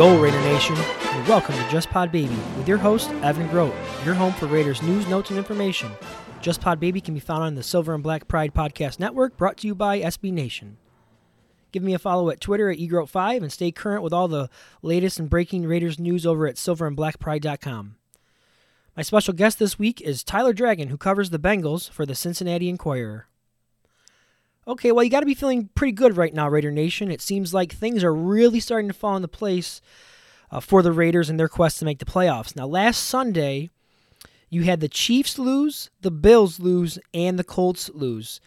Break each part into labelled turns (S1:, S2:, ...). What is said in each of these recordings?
S1: Go, Raider Nation, and welcome to Just Pod Baby with your host, Evan Grote, your home for Raiders news, notes, and information. Just Pod Baby can be found on the Silver and Black Pride Podcast Network, brought to you by SB Nation. Give me a follow at Twitter at eGrote5 and stay current with all the latest and breaking Raiders news over at silverandblackpride.com. My special guest this week is Tyler Dragon, who covers the Bengals for the Cincinnati Enquirer. Okay, well, you got to be feeling pretty good right now, Raider Nation. It seems like things are really starting to fall into place uh, for the Raiders and their quest to make the playoffs. Now, last Sunday, you had the Chiefs lose, the Bills lose, and the Colts lose.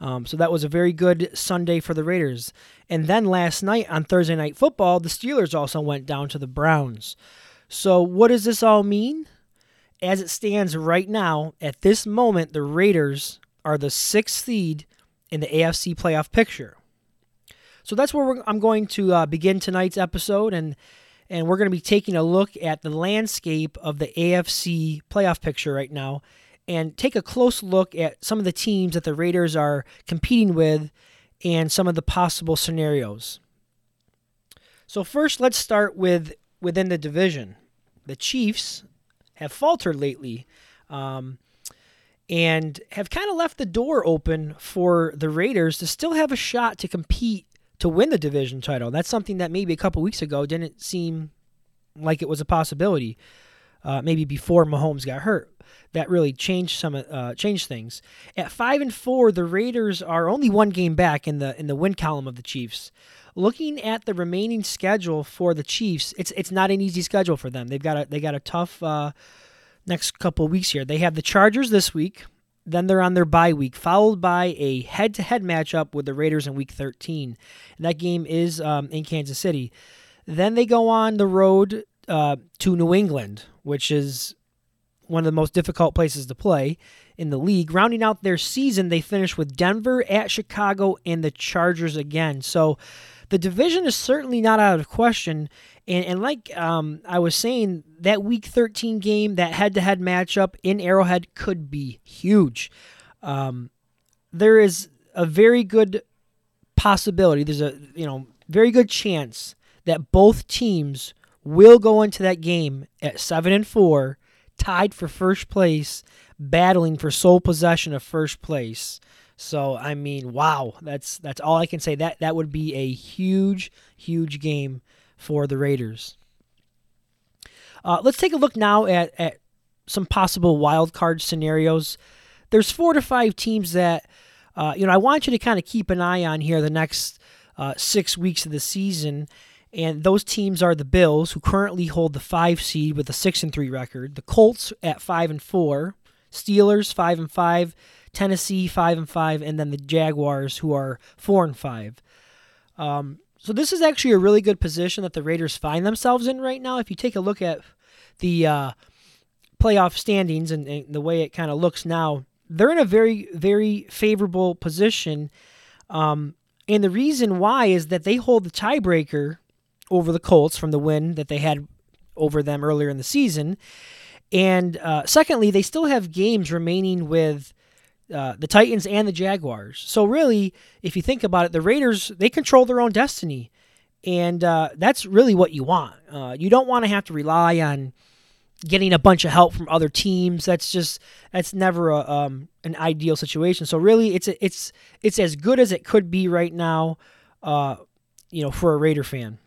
S1: Um, so that was a very good Sunday for the Raiders. And then last night on Thursday Night Football, the Steelers also went down to the Browns. So, what does this all mean? As it stands right now, at this moment, the Raiders are the sixth seed in the AFC playoff picture. So that's where I'm going to uh, begin tonight's episode, and and we're going to be taking a look at the landscape of the AFC playoff picture right now, and take a close look at some of the teams that the Raiders are competing with, and some of the possible scenarios. So first, let's start with within the division. The Chiefs have faltered lately. Um, and have kind of left the door open for the Raiders to still have a shot to compete to win the division title. That's something that maybe a couple weeks ago didn't seem like it was a possibility. Uh, maybe before Mahomes got hurt, that really changed some uh, changed things. At five and four, the Raiders are only one game back in the in the win column of the Chiefs. Looking at the remaining schedule for the Chiefs, it's it's not an easy schedule for them. They've got a they got a tough. Uh, next couple weeks here. They have the Chargers this week, then they're on their bye week, followed by a head to head matchup with the Raiders in week 13. And that game is um, in Kansas City. Then they go on the road uh, to New England, which is one of the most difficult places to play in the league. Rounding out their season, they finish with Denver at Chicago and the Chargers again. So the division is certainly not out of question. And, and like um, I was saying, that Week 13 game, that head-to-head matchup in Arrowhead could be huge. Um, there is a very good possibility. There's a you know very good chance that both teams will go into that game at seven and four, tied for first place, battling for sole possession of first place. So I mean, wow, that's that's all I can say. That that would be a huge, huge game for the Raiders. Uh, let's take a look now at, at some possible wild card scenarios. There's four to five teams that uh, you know I want you to kind of keep an eye on here the next uh, six weeks of the season, and those teams are the Bills, who currently hold the five seed with a six and three record, the Colts at five and four, Steelers five and five, Tennessee five and five, and then the Jaguars who are four and five. Um, so this is actually a really good position that the Raiders find themselves in right now. If you take a look at the uh, playoff standings and, and, the way it kind of looks now, they're in a very, very favorable position. Um, and the reason why is that they hold the tiebreaker over the Colts from the win that they had over them earlier in the season. And uh, secondly, they still have games remaining with uh, the Titans and the Jaguars. So really, if you think about it, the Raiders they control their own destiny, and uh, that's really what you want. Uh, you don't want to have to rely on getting a bunch of help from other teams. That's just that's never a, um, an ideal situation. So really, it's it's it's as good as it could be right now. Uh, you know, for a Raider fan.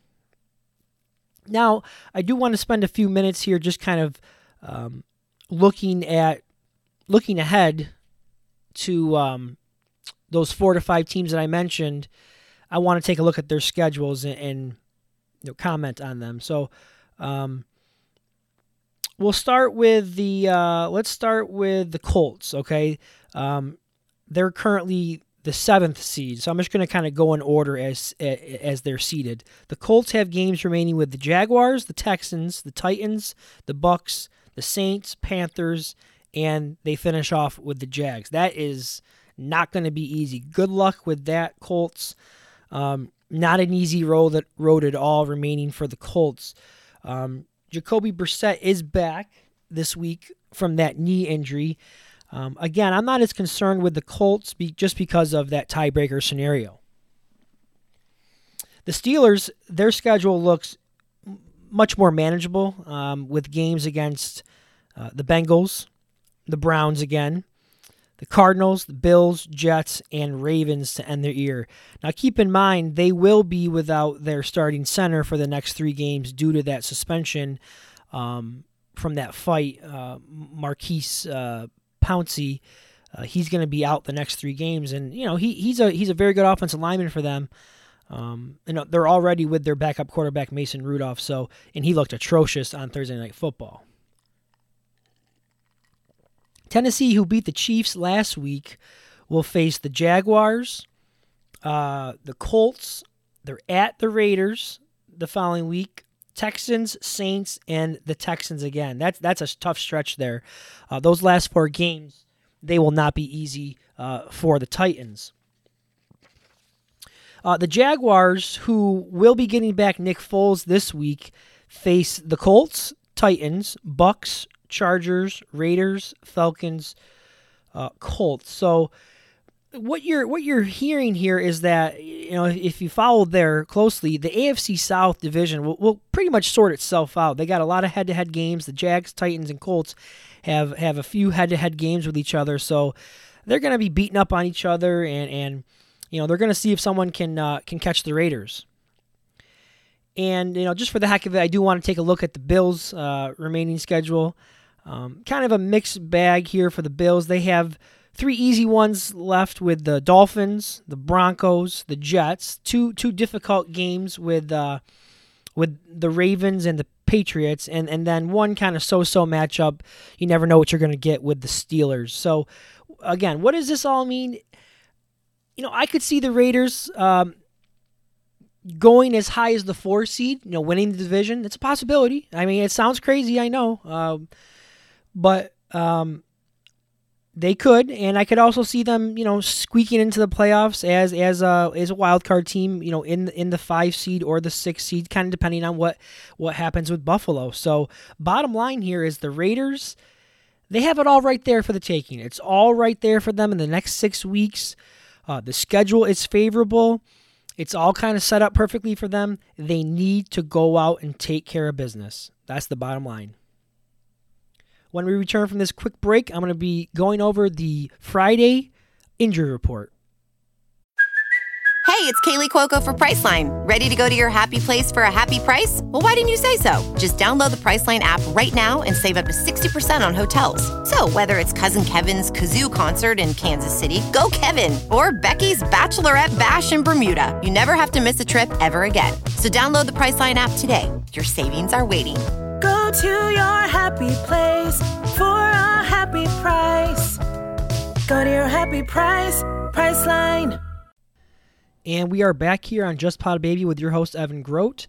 S1: Now, I do want to spend a few minutes here just kind of um, looking at looking ahead to um, those four to five teams that I mentioned I want to take a look at their schedules and, and you know, comment on them. So um, we'll start with the uh, let's start with the Colts. Okay, um, they're currently the seventh seed, so I'm just going to kind of go in order as as they're seeded. The Colts have games remaining with the Jaguars, the Texans, the Titans, the Bucks, the Saints, Panthers, and they finish off with the Jags. That is not going to be easy. Good luck with that, Colts. Um, not an easy road, road at all remaining for the Colts. Um, Jacoby Brissett is back this week from that knee injury. Um, again, I'm not as concerned with the Colts be, just because of that tiebreaker scenario. The Steelers, their schedule looks much more manageable um, with games against uh, the Bengals, the Browns again, the Cardinals, the Bills, Jets, and Ravens to end their year. Now, keep in mind, they will be without their starting center for the next three games due to that suspension um, from that fight. Uh, Maurkice uh, Pouncey, uh, he's going to be out the next three games, and you know he he's a he's a very good offensive lineman for them. Um, you know they're already with their backup quarterback Mason Rudolph, so and he looked atrocious on Thursday Night Football. Tennessee, who beat the Chiefs last week, will face the Jaguars, uh, the Colts. They're at the Raiders the following week. Texans, Saints, and the Texans again. That's that's a tough stretch there. Uh, those last four games, they will not be easy uh, for the Titans. Uh, the Jaguars, who will be getting back Nick Foles this week, face the Colts, Titans, Bucks, Chargers, Raiders, Falcons, uh, Colts. So what you're what you're hearing here is that you know if you follow there closely, the AFC South division will, will pretty much sort itself out. They got a lot of head-to-head games. The Jags, Titans, and Colts have have a few head-to-head games with each other, so they're going to be beating up on each other, and and you know they're going to see if someone can uh, can catch the Raiders. And you know, just for the heck of it, I do want to take a look at the Bills' uh, remaining schedule. Um, kind of a mixed bag here for the Bills. They have three easy ones left with the Dolphins, the Broncos, the Jets. Two two difficult games with uh, with the Ravens and the Patriots, and and then one kind of so-so matchup. You never know what you're going to get with the Steelers. So again, what does this all mean? You know, I could see the Raiders. Um, going as high as the four seed, you know, winning the division, it's a possibility. I mean, it sounds crazy, I know. Um, but um, they could, and I could also see them, you know, squeaking into the playoffs as as a as a wild card team, you know, in in the five seed or the six seed, kind of depending on what what happens with Buffalo. So, bottom line here is the Raiders, they have it all right there for the taking. It's all right there for them in the next six weeks. Uh, the schedule is favorable. It's all kind of set up perfectly for them. They need to go out and take care of business. That's the bottom line. When we return from this quick break, I'm going to be going over the Friday injury report.
S2: Hey, it's Kaley Cuoco for Priceline. Ready to go to your happy place for a happy price? Well, why didn't you say so? Just download the Priceline app right now and save up to 60% on hotels. So, whether it's Cousin Kevin's Kazoo concert in Kansas City, go Kevin, or Becky's Bachelorette Bash in Bermuda, you never have to miss a trip ever again. So, download the Priceline app today. Your savings are waiting
S3: Go to your happy place for a happy price. Go to your happy price, Priceline.
S1: And we are back here on Just Pod Baby with your host Evan Grote.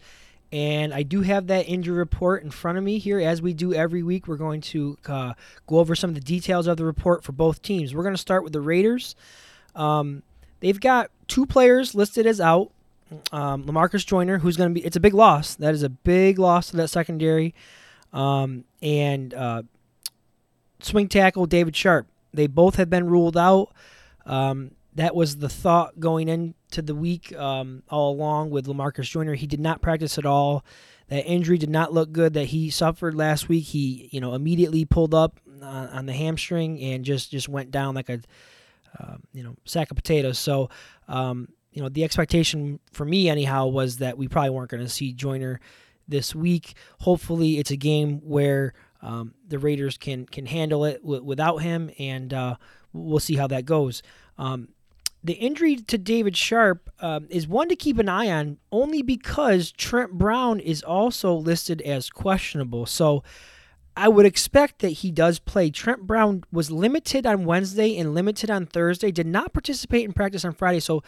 S1: And I do have that injury report in front of me here. As we do every week, we're going to uh, go over some of the details of the report for both teams. We're going to start with the Raiders. Um, they've got two players listed as out um, Lamarcus Joyner, who's going to be, it's a big loss. That is a big loss to that secondary. Um, and uh, swing tackle David Sharpe. They both have been ruled out. Um, that was the thought going into the week um, all along with Lamarcus Joyner. He did not practice at all. That injury did not look good that he suffered last week. He, you know, immediately pulled up uh, on the hamstring and just just went down like a, uh, you know, sack of potatoes. So um, you know, the expectation for me anyhow was that we probably weren't going to see Joyner this week. Hopefully, it's a game where um, the Raiders can can handle it w- without him, and uh, we'll see how that goes. Um, the injury to David Sharpe um, is one to keep an eye on only because Trent Brown is also listed as questionable. So I would expect that he does play. Trent Brown was limited on Wednesday and limited on Thursday, did not participate in practice on Friday. So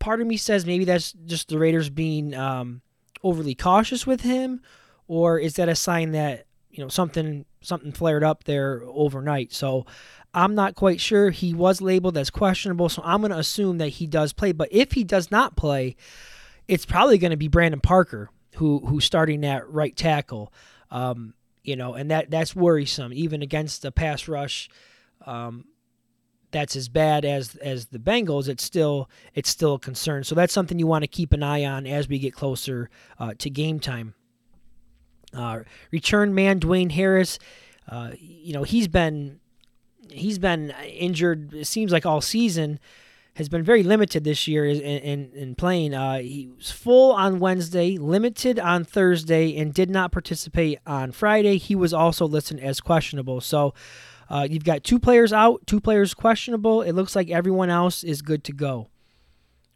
S1: part of me says maybe that's just the Raiders being um, overly cautious with him, or is that a sign that you know something something flared up there overnight? So I'm not quite sure. He was labeled as questionable, so I'm going to assume that he does play. But if he does not play, it's probably going to be Brandon Parker who who's starting at right tackle. Um, you know, and that that's worrisome. Even against the pass rush, um, that's as bad as as the Bengals. It's still it's still a concern. So that's something you want to keep an eye on as we get closer uh, to game time. Uh, return man Dwayne Harris, uh, you know he's been he's been injured. It seems like all season has been very limited this year in, in, in playing. Uh, he was full on Wednesday, limited on Thursday, and did not participate on Friday. He was also listed as questionable. So uh, you've got two players out, two players questionable. It looks like everyone else is good to go.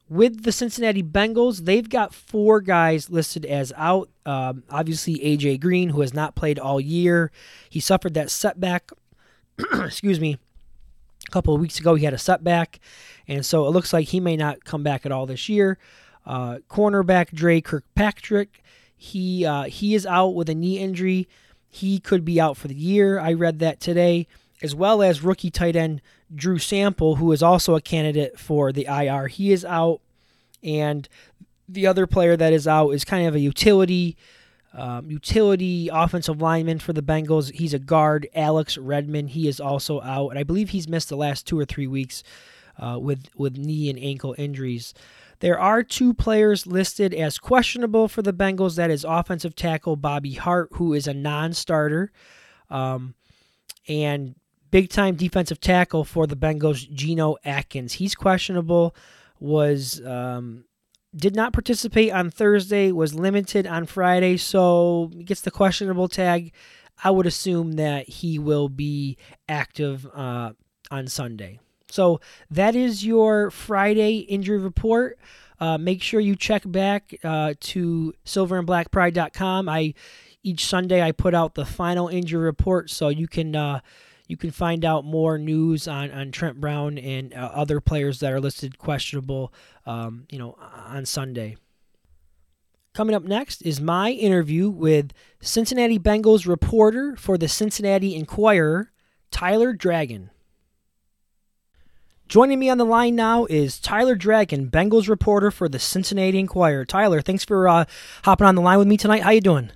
S1: With the Cincinnati Bengals, they've got four guys listed as out. Um, obviously, AJ Green, who has not played all year, he suffered that setback. excuse me, a couple of weeks ago, he had a setback, and so it looks like he may not come back at all this year. Uh, cornerback Dre Kirkpatrick, he uh, he is out with a knee injury. He could be out for the year. I read that today, as well as rookie tight end Drew Sample, who is also a candidate for the IR. He is out, and the other player that is out is kind of a utility um, utility offensive lineman for the Bengals. He's a guard, Alex Redmond. He is also out, and I believe he's missed the last two or three weeks uh, with with knee and ankle injuries. There are two players listed as questionable for the Bengals. That is offensive tackle Bobby Hart, who is a non-starter, um, and big time defensive tackle for the Bengals, Geno Atkins. He's questionable. Was um, did not participate on Thursday, was limited on Friday, so gets the questionable tag. I would assume that he will be active uh, on Sunday. So that is your Friday injury report. Uh, make sure you check back uh, to silverandblackpride.com. I each Sunday I put out the final injury report, so you can uh, you can find out more news on, on Trent Brown and uh, other players that are listed questionable, um, you know, on Sunday. Coming up next is my interview with Cincinnati Bengals reporter for the Cincinnati Enquirer, Tyler Dragon. Joining me on the line now is Tyler Dragon, Bengals reporter for the Cincinnati Enquirer. Tyler, thanks for uh, hopping on the line with me tonight. How you doing?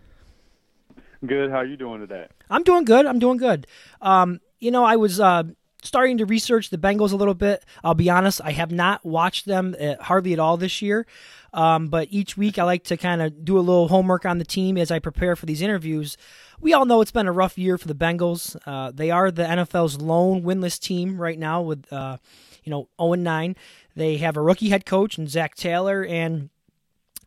S4: Good. How are you doing today?
S1: I'm doing good. I'm doing good. Um, you know, I was uh, starting to research the Bengals a little bit. I'll be honest, I have not watched them uh, hardly at all this year. Um, but each week I like to kind of do a little homework on the team as I prepare for these interviews. We all know it's been a rough year for the Bengals. Uh, they are the NFL's lone winless team right now with, uh, you know, 0 9. They have a rookie head coach and Zac Taylor, and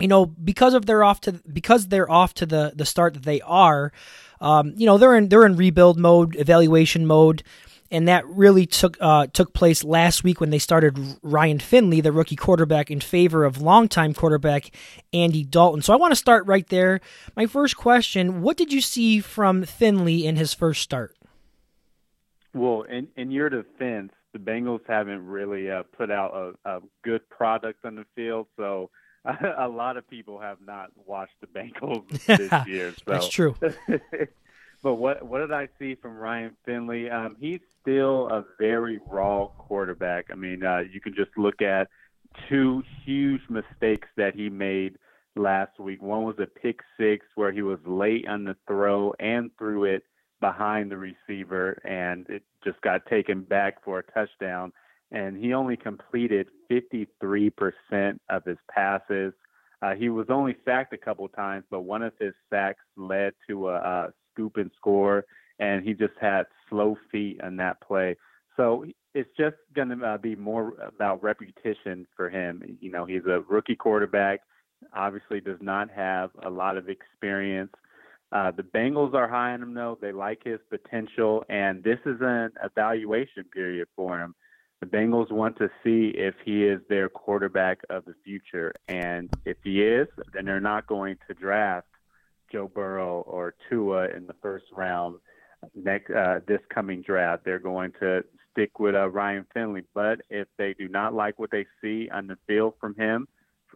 S1: you know because of their off to because they're off to the the start that they are. Um, you know they're in they're in rebuild mode, evaluation mode and that really took uh, took place last week when they started Ryan Finley, the rookie quarterback, in favor of longtime quarterback Andy Dalton. So I want to start right there. My first question: What did you see from Finley in his first start?
S4: Well, in in your defense, the Bengals haven't really uh, put out a, a good product on the field, so a lot of people have not watched the Bengals this year. So.
S1: That's true.
S4: but what what did I see from Ryan Finley? Um, he's still a very raw quarterback. I mean, uh, you can just look at two huge mistakes that he made last week. One was a pick six where he was late on the throw and threw it behind the receiver, and it just got taken back for a touchdown. And he only completed 53% of his passes. Uh, he was only sacked a couple times, but one of his sacks led to a, a scoop and score, and he just had slow feet on that play. So it's just going to uh, be more about repetition for him. You know, he's a rookie quarterback, obviously does not have a lot of experience. Uh, the Bengals are high on him, though. They like his potential, and this is an evaluation period for him. The Bengals want to see if he is their quarterback of the future. And if he is, then they're not going to draft Joe Burrow or Tua in the first round next uh, this coming draft. They're going to stick with uh, Ryan Finley. But if they do not like what they see on the field from him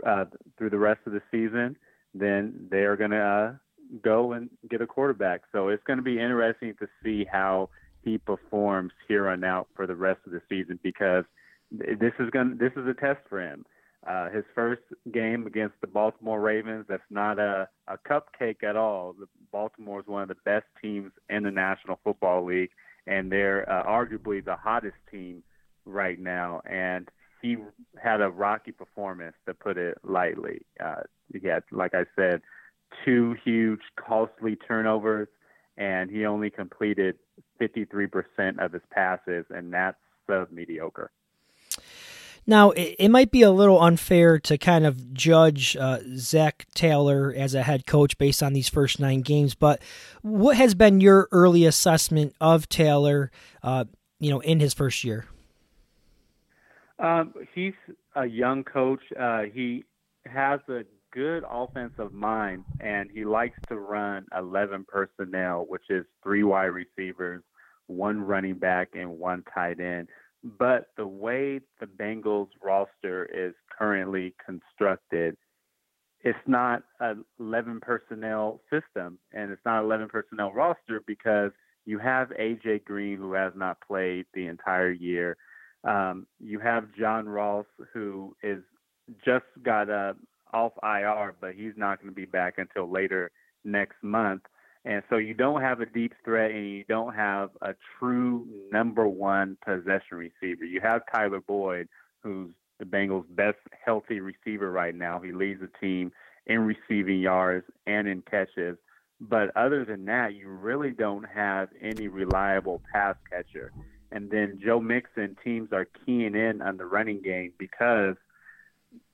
S4: uh, through the rest of the season, then they are going to uh, go and get a quarterback. So it's going to be interesting to see how he performs here on out for the rest of the season because this is going this is a test for him. Uh, his first game against the Baltimore Ravens, that's not a, a cupcake at all. The Baltimore is one of the best teams in the National Football League, and they're uh, arguably the hottest team right now. And he had a rocky performance, to put it lightly. Uh, he had, like I said, two huge, costly turnovers, and he only completed 53% of his passes, and that's sub mediocre.
S1: Now, it, might be a little unfair to kind of judge uh, Zac Taylor as a head coach based on these first nine games, but what has been your early assessment of Taylor, uh, you know, in his first year?
S4: Um, he's a young coach. Uh, he has a good offensive mind, and he likes to run 11 personnel, which is three wide receivers, one running back, and one tight end. But the way the Bengals roster is currently constructed, it's not a 11 personnel system, and it's not 11 personnel roster because you have AJ Green who has not played the entire year. Um, you have John Ross who is just got a off IR, but he's not going to be back until later next month. And so you don't have a deep threat and you don't have a true number one possession receiver. You have Tyler Boyd, who's the Bengals' best healthy receiver right now. He leads the team in receiving yards and in catches. But other than that, you really don't have any reliable pass catcher. And then Joe Mixon teams are keying in on the running game because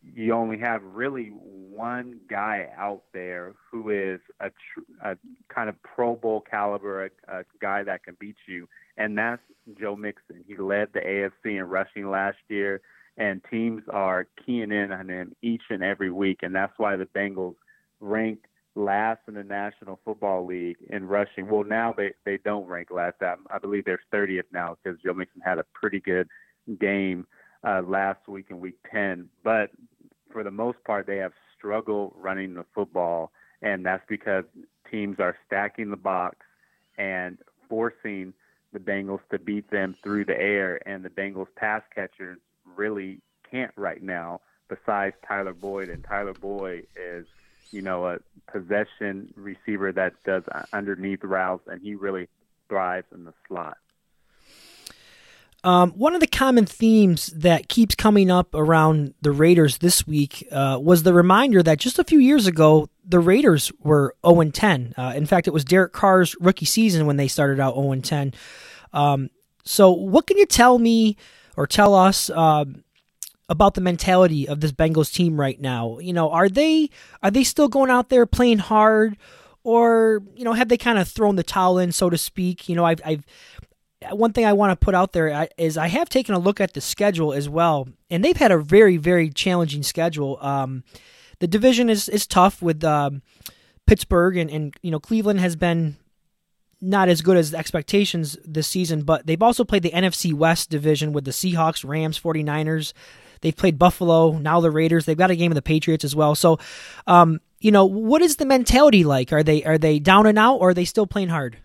S4: you only have really one guy out there who is a, tr- a kind of Pro Bowl caliber, a, a guy that can beat you, and that's Joe Mixon. He led the AFC in rushing last year, and teams are keying in on him each and every week, and that's why the Bengals rank last in the National Football League in rushing. Well, now they they don't rank last. I believe they're 30th now because Joe Mixon had a pretty good game uh, last week in Week 10, but for the most part, they have struggled running the football, and that's because teams are stacking the box and forcing the Bengals to beat them through the air, and the Bengals pass catchers really can't right now. Besides Tyler Boyd, and Tyler Boyd is, you know, a possession receiver that does underneath routes, and he really thrives in the slot.
S1: Um, one of the common themes that keeps coming up around the Raiders this week uh, was the reminder that just a few years ago, the Raiders were 0 10. Uh, in fact, it was Derek Carr's rookie season when they started out 0 10. Um, so, what can you tell me or tell us uh, about the mentality of this Bengals team right now? You know, are they are they still going out there playing hard, or you know, have they kind of thrown the towel in, so to speak? You know, I've, I've one thing I want to put out there is I have taken a look at the schedule as well, and they've had a very, very challenging schedule. Um, the division is, is tough with um, Pittsburgh, and, and you know Cleveland has been not as good as expectations this season, but they've also played the NFC West division with the Seahawks, Rams, 49ers. They've played Buffalo, now the Raiders. They've got a game of the Patriots as well. So, um, you know, what is the mentality like? Are they are they down and out, or are they still playing hard?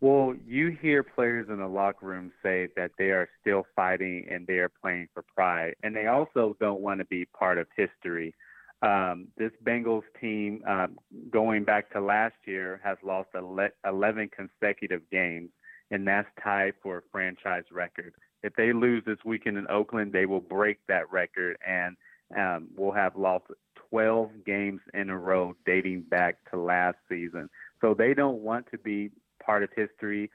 S4: Well, you hear players in the locker room say that they are still fighting and they are playing for pride, and they also don't want to be part of history. Um, this Bengals team, um, going back to last year, has lost 11 consecutive games, and that's tied for a franchise record. If they lose this weekend in Oakland, they will break that record, and um, will have lost 12 games in a row dating back to last season. So they don't want to be part of history.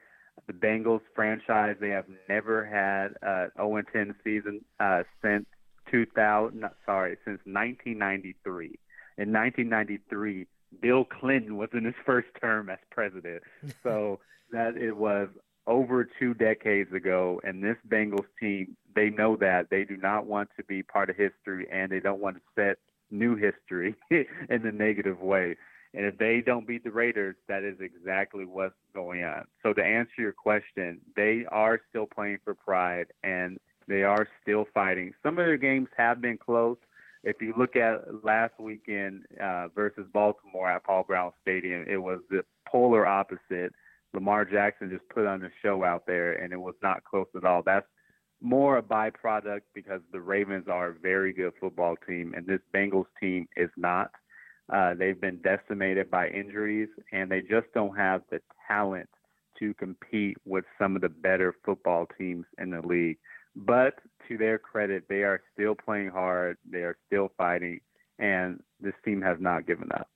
S4: The Bengals franchise, they have never had a 0-10 season uh, since 2000. Sorry, since 1993. In 1993, Bill Clinton was in his first term as president. So that it was over two decades ago, and this Bengals team, they know that. They do not want to be part of history, and they don't want to set new history in the negative way. And if they don't beat the Raiders, that is exactly what's going on. So to answer your question, they are still playing for pride, and they are still fighting. Some of their games have been close. If you look at last weekend uh, versus Baltimore at Paul Brown Stadium, it was the polar opposite Lamar Jackson just put on a show out there, and it was not close at all. That's more a byproduct because the Ravens are a very good football team, and this Bengals team is not. Uh, they've been decimated by injuries, and they just don't have the talent to compete with some of the better football teams in the league. But to their credit, they are still playing hard. They are still fighting, and this team has not given up.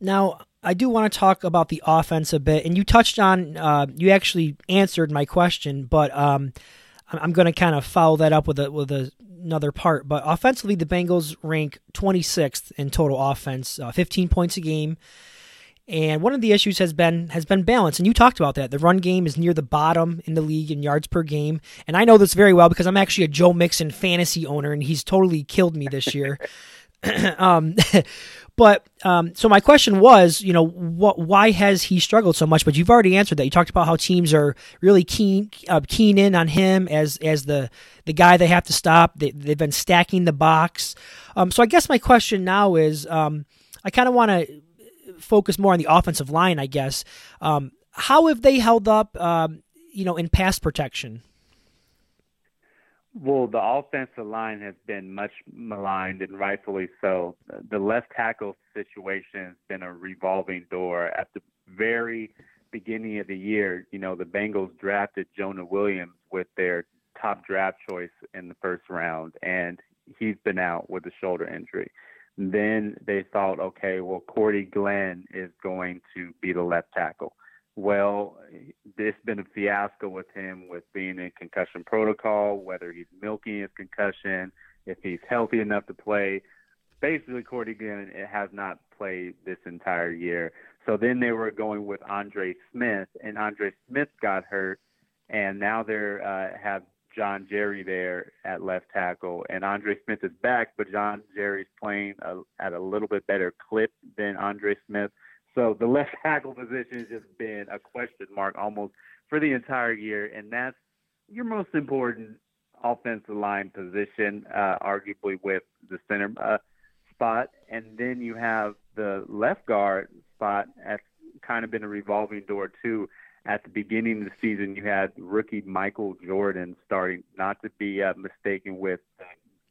S1: Now, I do want to talk about the offense a bit, and you touched on, uh, you actually answered my question, but um, I'm going to kind of follow that up with a, with a, another part. But offensively, the Bengals rank 26th in total offense, uh, 15 points a game. And one of the issues has been has been balance, and you talked about that. The run game is near the bottom in the league in yards per game, and I know this very well because I'm actually a Joe Mixon fantasy owner, and he's totally killed me this year. um, but um, so my question was, you know, what? Why has he struggled so much? But you've already answered that. You talked about how teams are really keen uh, keen in on him as as the the guy they have to stop. They, they've been stacking the box. Um, so I guess my question now is, um, I kind of want to focus more on the offensive line. I guess. Um, how have they held up? Um, you know, in pass protection.
S4: Well, the offensive line has been much maligned, and rightfully so. The left tackle situation has been a revolving door. At the very beginning of the year, you know, the Bengals drafted Jonah Williams with their top draft choice in the first round, and he's been out with a shoulder injury. Then they thought, okay, well, Cordy Glenn is going to be the left tackle. Well, it's been a fiasco with him with being in concussion protocol, whether he's milking his concussion, if he's healthy enough to play. Basically, Cordy Glenn has not played this entire year. So then they were going with Andre Smith, and Andre Smith got hurt, and now they uh, have John Jerry there at left tackle, and Andre Smith is back, but John Jerry's playing a, at a little bit better clip than Andre Smith. So the left tackle position has just been a question mark almost for the entire year, and that's your most important offensive line position, uh, arguably with the center uh, spot, and then you have the left guard spot. That's kind of been a revolving door too. At the beginning of the season, you had rookie Michael Jordan starting, not to be uh, mistaken with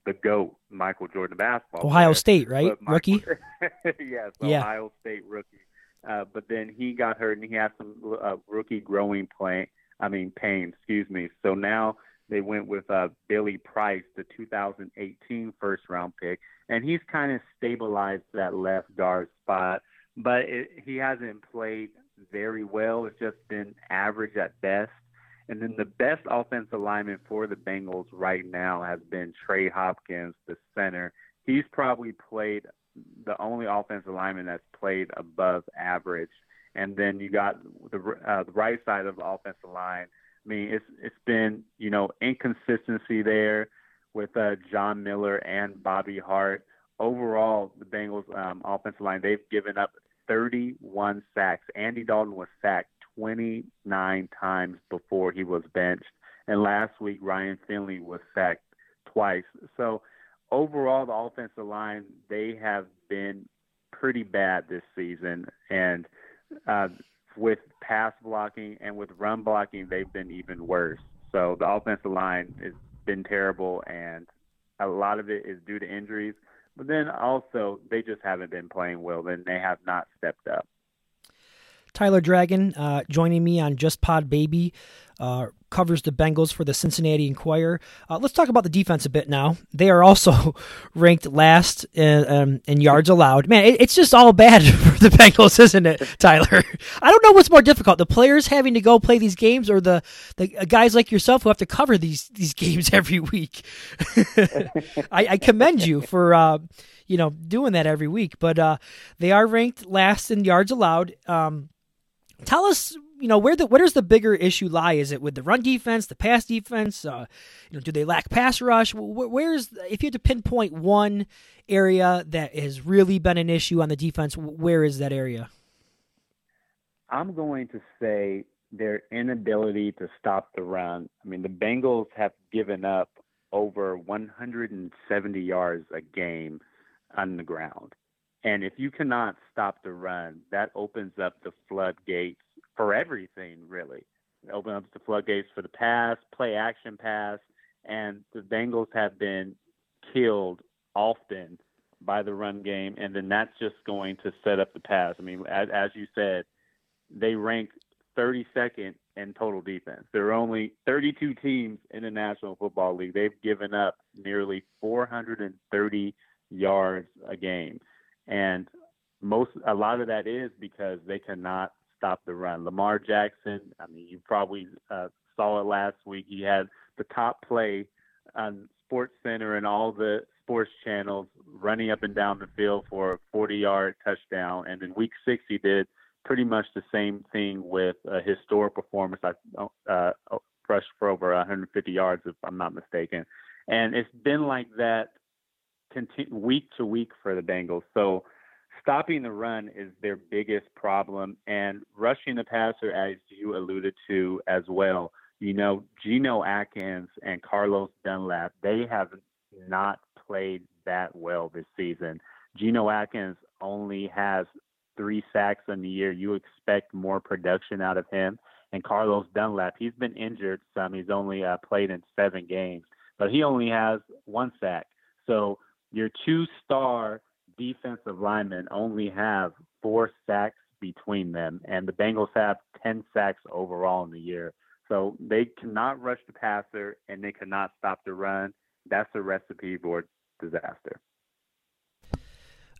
S4: the GOAT, Michael Jordan basketball.
S1: Ohio
S4: player.
S1: State, right?
S4: Michael,
S1: rookie?
S4: yes,
S1: yeah.
S4: Ohio State rookie. Uh, but then he got hurt and he had some uh, rookie growing play. I mean pain, excuse me. So now they went with uh, Billy Price, the 2018 first round pick, and he's kind of stabilized that left guard spot. But it, he hasn't played very well. It's just been average at best. And then the best offensive lineman for the Bengals right now has been Trey Hopkins, the center. He's probably played the only offensive lineman that's played above average. And then you got the uh, the right side of the offensive line. I mean, it's it's been you know inconsistency there with uh, John Miller and Bobby Hart. Overall, the Bengals um, offensive line they've given up 31 sacks. Andy Dalton was sacked 29 times before he was benched, and last week Ryan Finley was sacked twice. So overall, the offensive line they have been pretty bad this season, and uh, with pass blocking and with run blocking, they've been even worse. So the offensive line has been terrible, and a lot of it is due to injuries. But then also, they just haven't been playing well. Then they have not stepped up.
S1: Tyler Dragon uh, joining me on Just Pod Baby. Uh, covers the Bengals for the Cincinnati Enquirer. Uh, let's talk about the defense a bit now. They are also ranked last in, um, in yards allowed. Man, it, it's just all bad for the Bengals, isn't it, Tyler? I don't know what's more difficult: the players having to go play these games, or the the guys like yourself who have to cover these these games every week. I, I, commend you for. Uh, you know, doing that every week, but uh, they are ranked last in yards allowed. Um, tell us you know where the where does the bigger issue lie? Is it with the run defense, the pass defense? Uh, you know, do they lack pass rush? Where's if you had to pinpoint one area that has really been an issue on the defense, where is that area?
S4: I'm going to say their inability to stop the run. I mean, the Bengals have given up over 170 yards a game on the ground. And if you cannot stop the run, that opens up the floodgates for everything, really. It opens up the floodgates for the pass, play action pass, and the Bengals have been killed often by the run game, and then that's just going to set up the pass. I mean, as, as you said, they rank 32nd in total defense. There are only 32 teams in the National Football League. They've given up nearly 430 yards a game, and most a lot of that is because they cannot stop the run. Lamar Jackson, I mean, you probably uh, saw it last week. He had the top play on Sports Center and all the sports channels running up and down the field for a 40-yard touchdown, and in Week Six he did pretty much the same thing with a historic performance. I uh, rushed for over 150 yards, if I'm not mistaken. And it's been like that continue, week to week for the Bengals. So stopping the run is their biggest problem, and rushing the passer, as you alluded to as well. You know, Geno Atkins and Carlos Dunlap, they have not played that well this season. Geno Atkins only has three sacks in the year. You expect more production out of him. And Carlos Dunlap, he's been injured some. He's only uh, played in seven games, but he only has one sack. So your two star defensive linemen only have four sacks between them, and the Bengals have 10 sacks overall in the year. So they cannot rush the passer and they cannot stop the run. That's a recipe for disaster.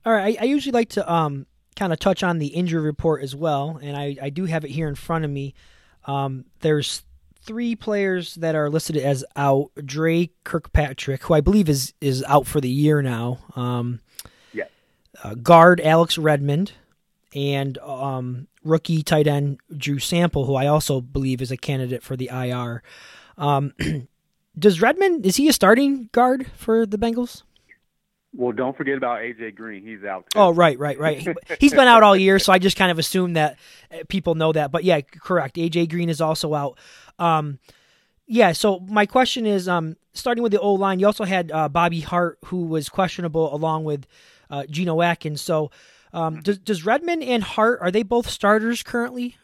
S1: All right, I, I usually like to um, kind of touch on the injury report as well, and I, I do have it here in front of me. Um, there's three players that are listed as out. Dre Kirkpatrick, who I believe is is out for the year now. Um,
S4: yeah.
S1: Uh, guard Alex Redmond and um, rookie tight end Drew Sample, who I also believe is a candidate for the IR. Um, does Redmond is he a starting guard for the Bengals?
S4: Well, don't forget about AJ Green. He's out. Too.
S1: Oh, right, right, right. He's been out all year, so I just kind of assume that uh, people know that. But yeah, correct. AJ Green is also out. Um, yeah. So my question is, um, starting with the O line, you also had uh, Bobby Hart, who was questionable, along with uh, Geno Atkins. So, um, does does Redmond and Hart are they both starters currently?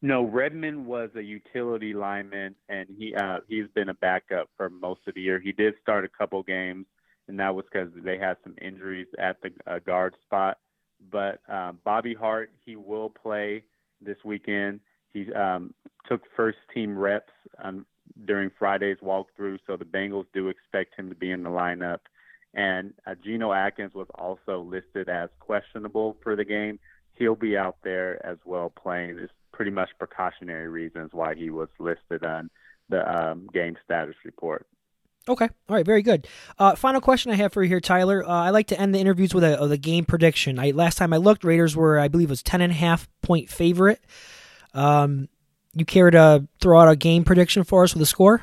S4: No, Redmond was a utility lineman, and he uh, he's been a backup for most of the year. He did start a couple games and that was because they had some injuries at the uh, guard spot. But um, Bobby Hart, he will play this weekend. He um, took first team reps um, during Friday's walkthrough, so the Bengals do expect him to be in the lineup. And uh, Geno Atkins was also listed as questionable for the game. He'll be out there as well playing. It's pretty much precautionary reasons why he was listed on the um, game status report.
S1: Okay. All right. Very good. Uh, final question I have for you here, Tyler. Uh, I like to end the interviews with a, a, game prediction. I last time I looked, Raiders were, I believe, was ten and a half point favorite. Um, you care to throw out a game prediction for us with a score?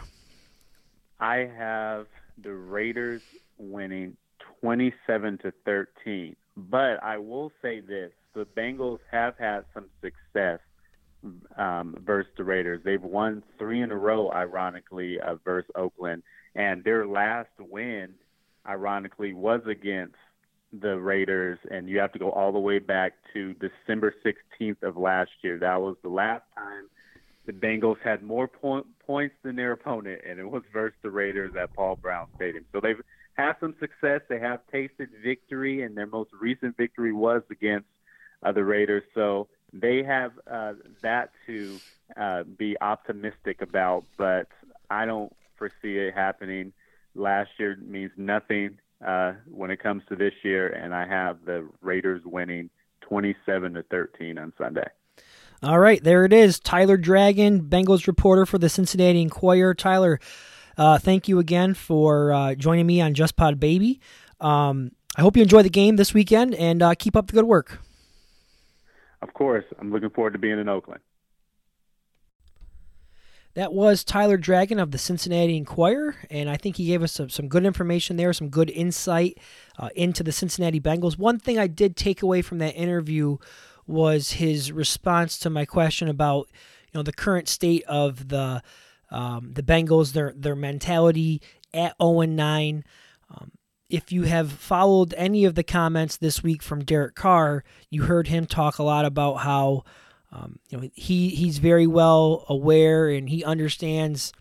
S4: I have the Raiders winning twenty-seven to thirteen. But I will say this: the Bengals have had some success um, versus the Raiders. They've won three in a row, ironically, uh, versus Oakland and their last win, ironically, was against the Raiders, and you have to go all the way back to December 16th of last year. That was the last time the Bengals had more point, points than their opponent, and it was versus the Raiders at Paul Brown Stadium. So they've had some success. They have tasted victory, and their most recent victory was against uh, the Raiders. So they have uh, that to uh, be optimistic about, but I don't foresee it happening. Last year means nothing uh, when it comes to this year, and I have the Raiders winning 27 to 13 on Sunday.
S1: All right, there it is. Tyler Dragon, Bengals reporter for the Cincinnati Enquirer. Tyler, uh, thank you again for uh, joining me on Just Pod Baby. Um, I hope you enjoy the game this weekend and uh, keep up the good work.
S4: Of course. I'm looking forward to being in Oakland.
S1: That was Tyler Dragon of the Cincinnati Enquirer, and I think he gave us some, some good information there, some good insight uh, into the Cincinnati Bengals. One thing I did take away from that interview was his response to my question about you know the current state of the um, the Bengals, their their mentality at 0 and 9. Um, if you have followed any of the comments this week from Derek Carr, you heard him talk a lot about how um, you know he he's very well aware and he understands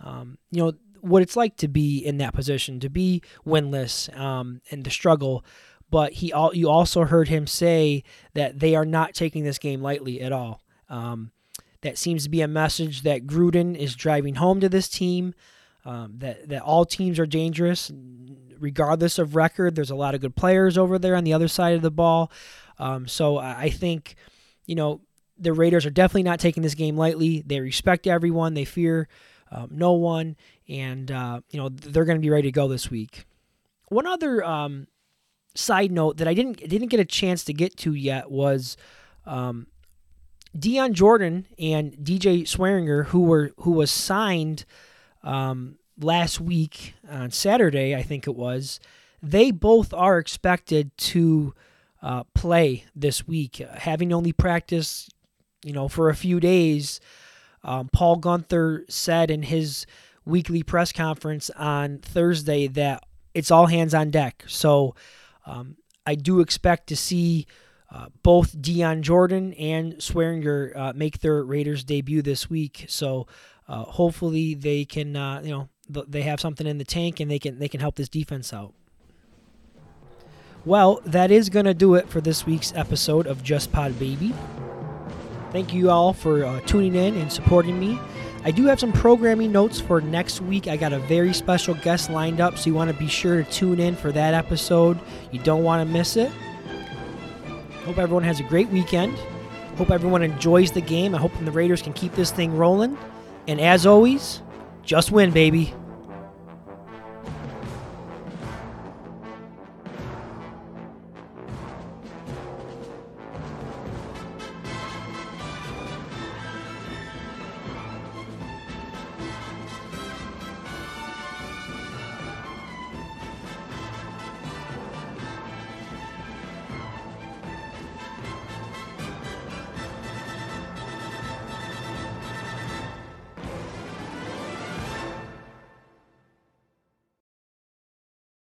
S1: um, you know what it's like to be in that position, to be winless um, and the struggle. But he all you also heard him say that they are not taking this game lightly at all. Um, that seems to be a message that Gruden is driving home to this team. Um, that that all teams are dangerous, regardless of record. There's a lot of good players over there on the other side of the ball. Um, so I think, you know, the Raiders are definitely not taking this game lightly. They respect everyone. They fear um, no one, and uh, you know they're going to be ready to go this week. One other um, side note that I didn't didn't get a chance to get to yet was um, Dion Jordan and DJ Swearinger, who were who was signed um, last week on Saturday, I think it was. They both are expected to uh, play this week, having only practiced, you know, for a few days. Um, Paul Guenther said in his weekly press conference on Thursday that it's all hands on deck. So um, I do expect to see uh, both Dion Jordan and Swearinger uh, make their Raiders debut this week. So uh, hopefully they can, uh, you know, they have something in the tank and they can they can help this defense out. Well, that is going to do it for this week's episode of Just Pod Baby. Thank you all for uh, tuning in and supporting me. I do have some programming notes for next week. I got a very special guest lined up, so you want to be sure to tune in for that episode. You don't want to miss it. Hope everyone has a great weekend. Hope everyone enjoys the game. I hope the Raiders can keep this thing rolling. And as always, just win, baby.